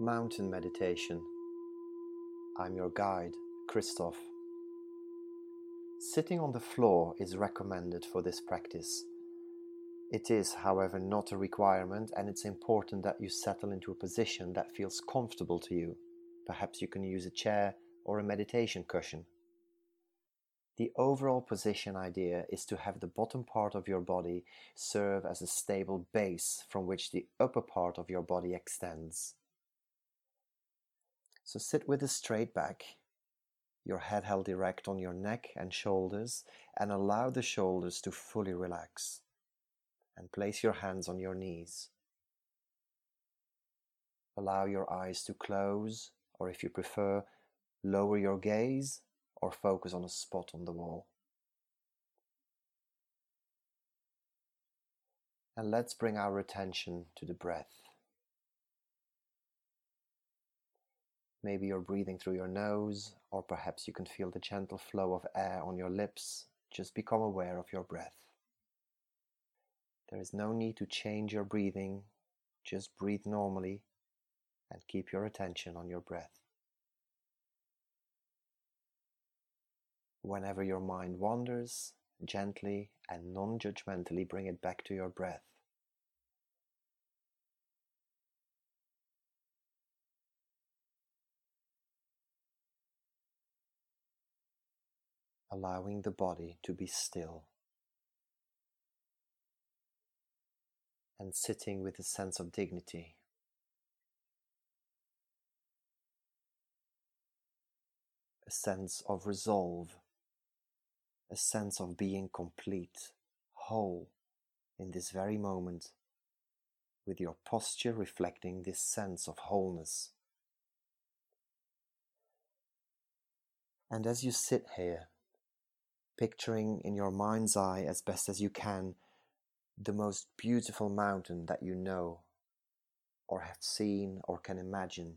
Mountain Meditation. I'm your guide, Christoph. Sitting on the floor is recommended for this practice. It is, however, not a requirement, and it's important that you settle into a position that feels comfortable to you. Perhaps you can use a chair or a meditation cushion. The overall position idea is to have the bottom part of your body serve as a stable base from which the upper part of your body extends. So sit with a straight back, your head held erect on your neck and shoulders, and allow the shoulders to fully relax. And place your hands on your knees. Allow your eyes to close, or if you prefer, lower your gaze or focus on a spot on the wall. And let's bring our attention to the breath. Maybe you're breathing through your nose, or perhaps you can feel the gentle flow of air on your lips. Just become aware of your breath. There is no need to change your breathing, just breathe normally and keep your attention on your breath. Whenever your mind wanders, gently and non judgmentally bring it back to your breath. Allowing the body to be still and sitting with a sense of dignity. A sense of resolve, a sense of being complete, whole in this very moment, with your posture reflecting this sense of wholeness. And as you sit here, picturing in your mind's eye as best as you can the most beautiful mountain that you know or have seen or can imagine.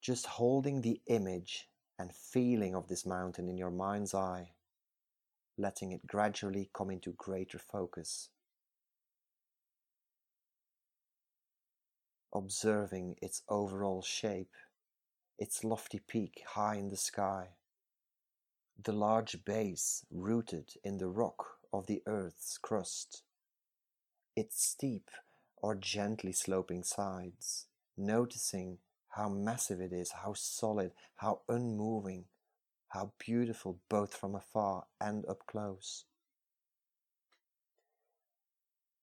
Just holding the image and feeling of this mountain in your mind's eye, letting it gradually come into greater focus. Observing its overall shape, its lofty peak high in the sky the large base rooted in the rock of the earth's crust, its steep or gently sloping sides, noticing how massive it is, how solid, how unmoving, how beautiful both from afar and up close.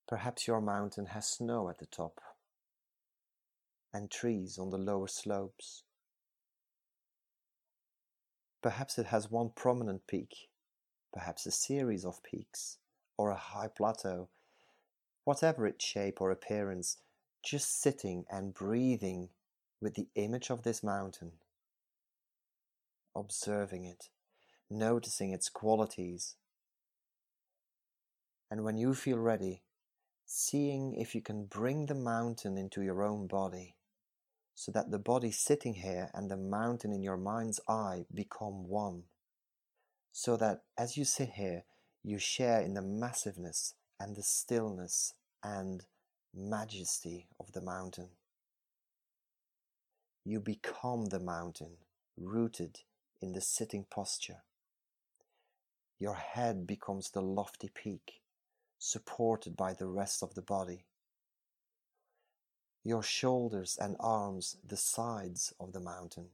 Perhaps your mountain has snow at the top and trees on the lower slopes. Perhaps it has one prominent peak, perhaps a series of peaks, or a high plateau. Whatever its shape or appearance, just sitting and breathing with the image of this mountain, observing it, noticing its qualities. And when you feel ready, seeing if you can bring the mountain into your own body so that the body sitting here and the mountain in your mind's eye become one. So that as you sit here, you share in the massiveness and the stillness and majesty of the mountain. You become the mountain, rooted in the sitting posture. Your head becomes the lofty peak, supported by the rest of the body your shoulders and arms the sides of the mountain,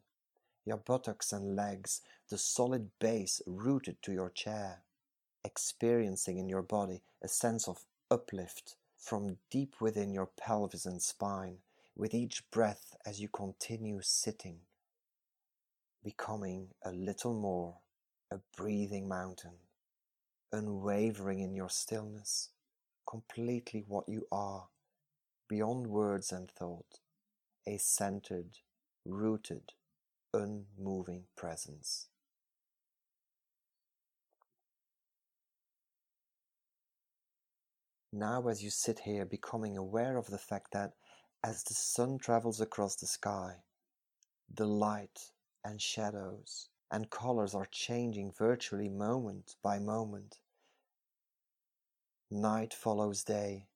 your buttocks and legs the solid base rooted to your chair, experiencing in your body a sense of uplift from deep within your pelvis and spine with each breath as you continue sitting, becoming a little more a breathing mountain, unwavering in your stillness, completely what you are beyond words and thought, a centered, rooted, unmoving presence. Now, as you sit here, becoming aware of the fact that as the sun travels across the sky, the light and shadows and colors are changing virtually moment by moment. Night follows day,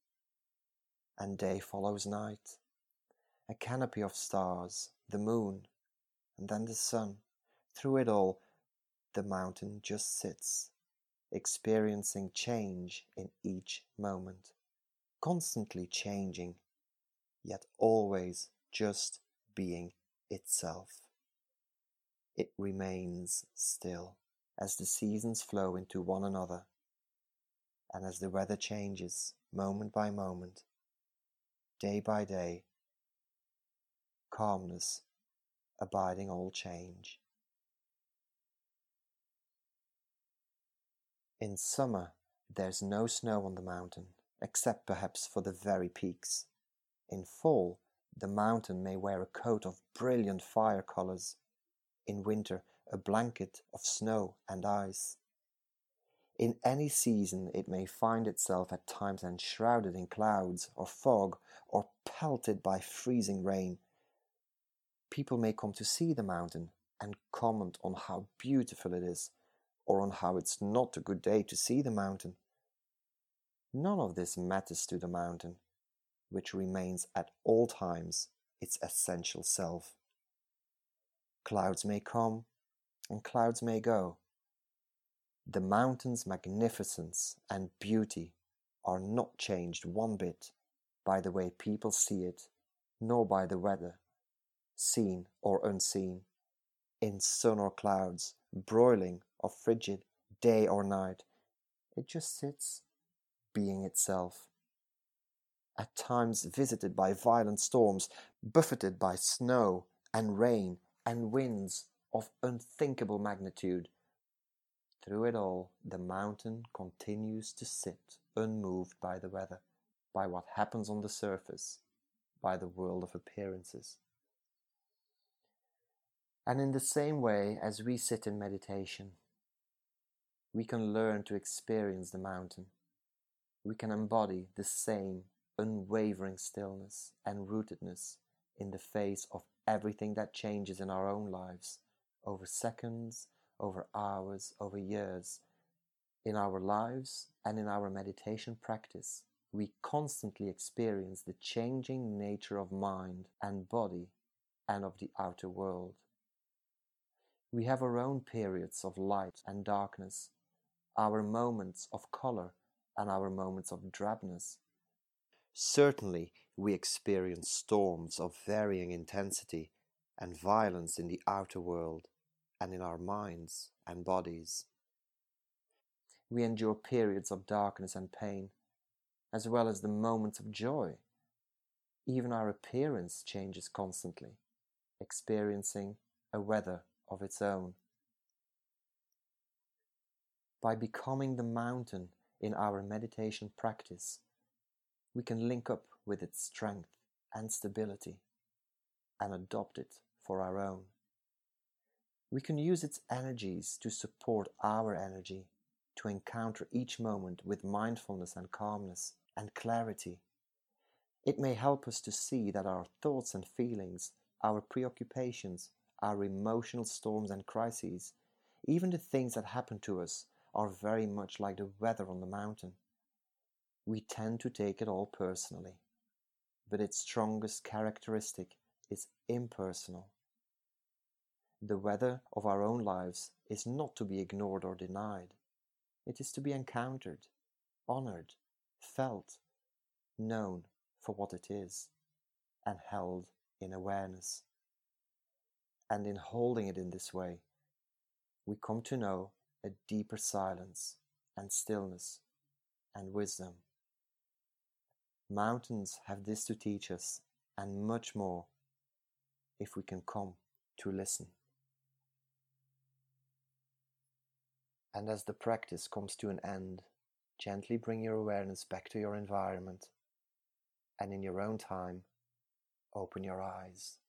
and day follows night. a canopy of stars, the moon, and then the sun. Through it all, the mountain just sits, experiencing change in each moment, constantly changing, yet always just being itself. It remains still as the seasons flow into one another and as the weather changes moment by moment, day by day, calmness abiding all change. In summer, there's no snow on the mountain, except perhaps for the very peaks. In fall, the mountain may wear a coat of brilliant fire colors. In winter, a blanket of snow and ice. In any season, it may find itself at times enshrouded in clouds or fog or pelted by freezing rain. People may come to see the mountain and comment on how beautiful it is or on how it's not a good day to see the mountain. None of this matters to the mountain, which remains at all times its essential self. Clouds may come and clouds may go. The mountain's magnificence and beauty are not changed one bit by the way people see it, nor by the weather, seen or unseen, in sun or clouds, broiling or frigid, day or night. It just sits, being itself. At times visited by violent storms, buffeted by snow and rain and winds of unthinkable magnitude. Through it all, the mountain continues to sit unmoved by the weather, by what happens on the surface, by the world of appearances. And in the same way as we sit in meditation, we can learn to experience the mountain. We can embody the same unwavering stillness and rootedness in the face of everything that changes in our own lives over seconds, over hours, over years. In our lives and in our meditation practice, we constantly experience the changing nature of mind and body and of the outer world. We have our own periods of light and darkness, our moments of color and our moments of drabness. Certainly, we experience storms of varying intensity and violence in the outer world and in our minds and bodies. We endure periods of darkness and pain, as well as the moments of joy. Even our appearance changes constantly, experiencing a weather of its own. By becoming the mountain in our meditation practice, we can link up with its strength and stability and adopt it for our own. We can use its energies to support our energy, to encounter each moment with mindfulness and calmness and clarity. It may help us to see that our thoughts and feelings, our preoccupations, our emotional storms and crises, even the things that happen to us, are very much like the weather on the mountain. We tend to take it all personally, but its strongest characteristic is impersonal. The weather of our own lives is not to be ignored or denied. It is to be encountered, honored, felt, known for what it is, and held in awareness. And in holding it in this way, we come to know a deeper silence and stillness and wisdom. Mountains have this to teach us and much more if we can come to listen. And as the practice comes to an end, gently bring your awareness back to your environment and in your own time, open your eyes.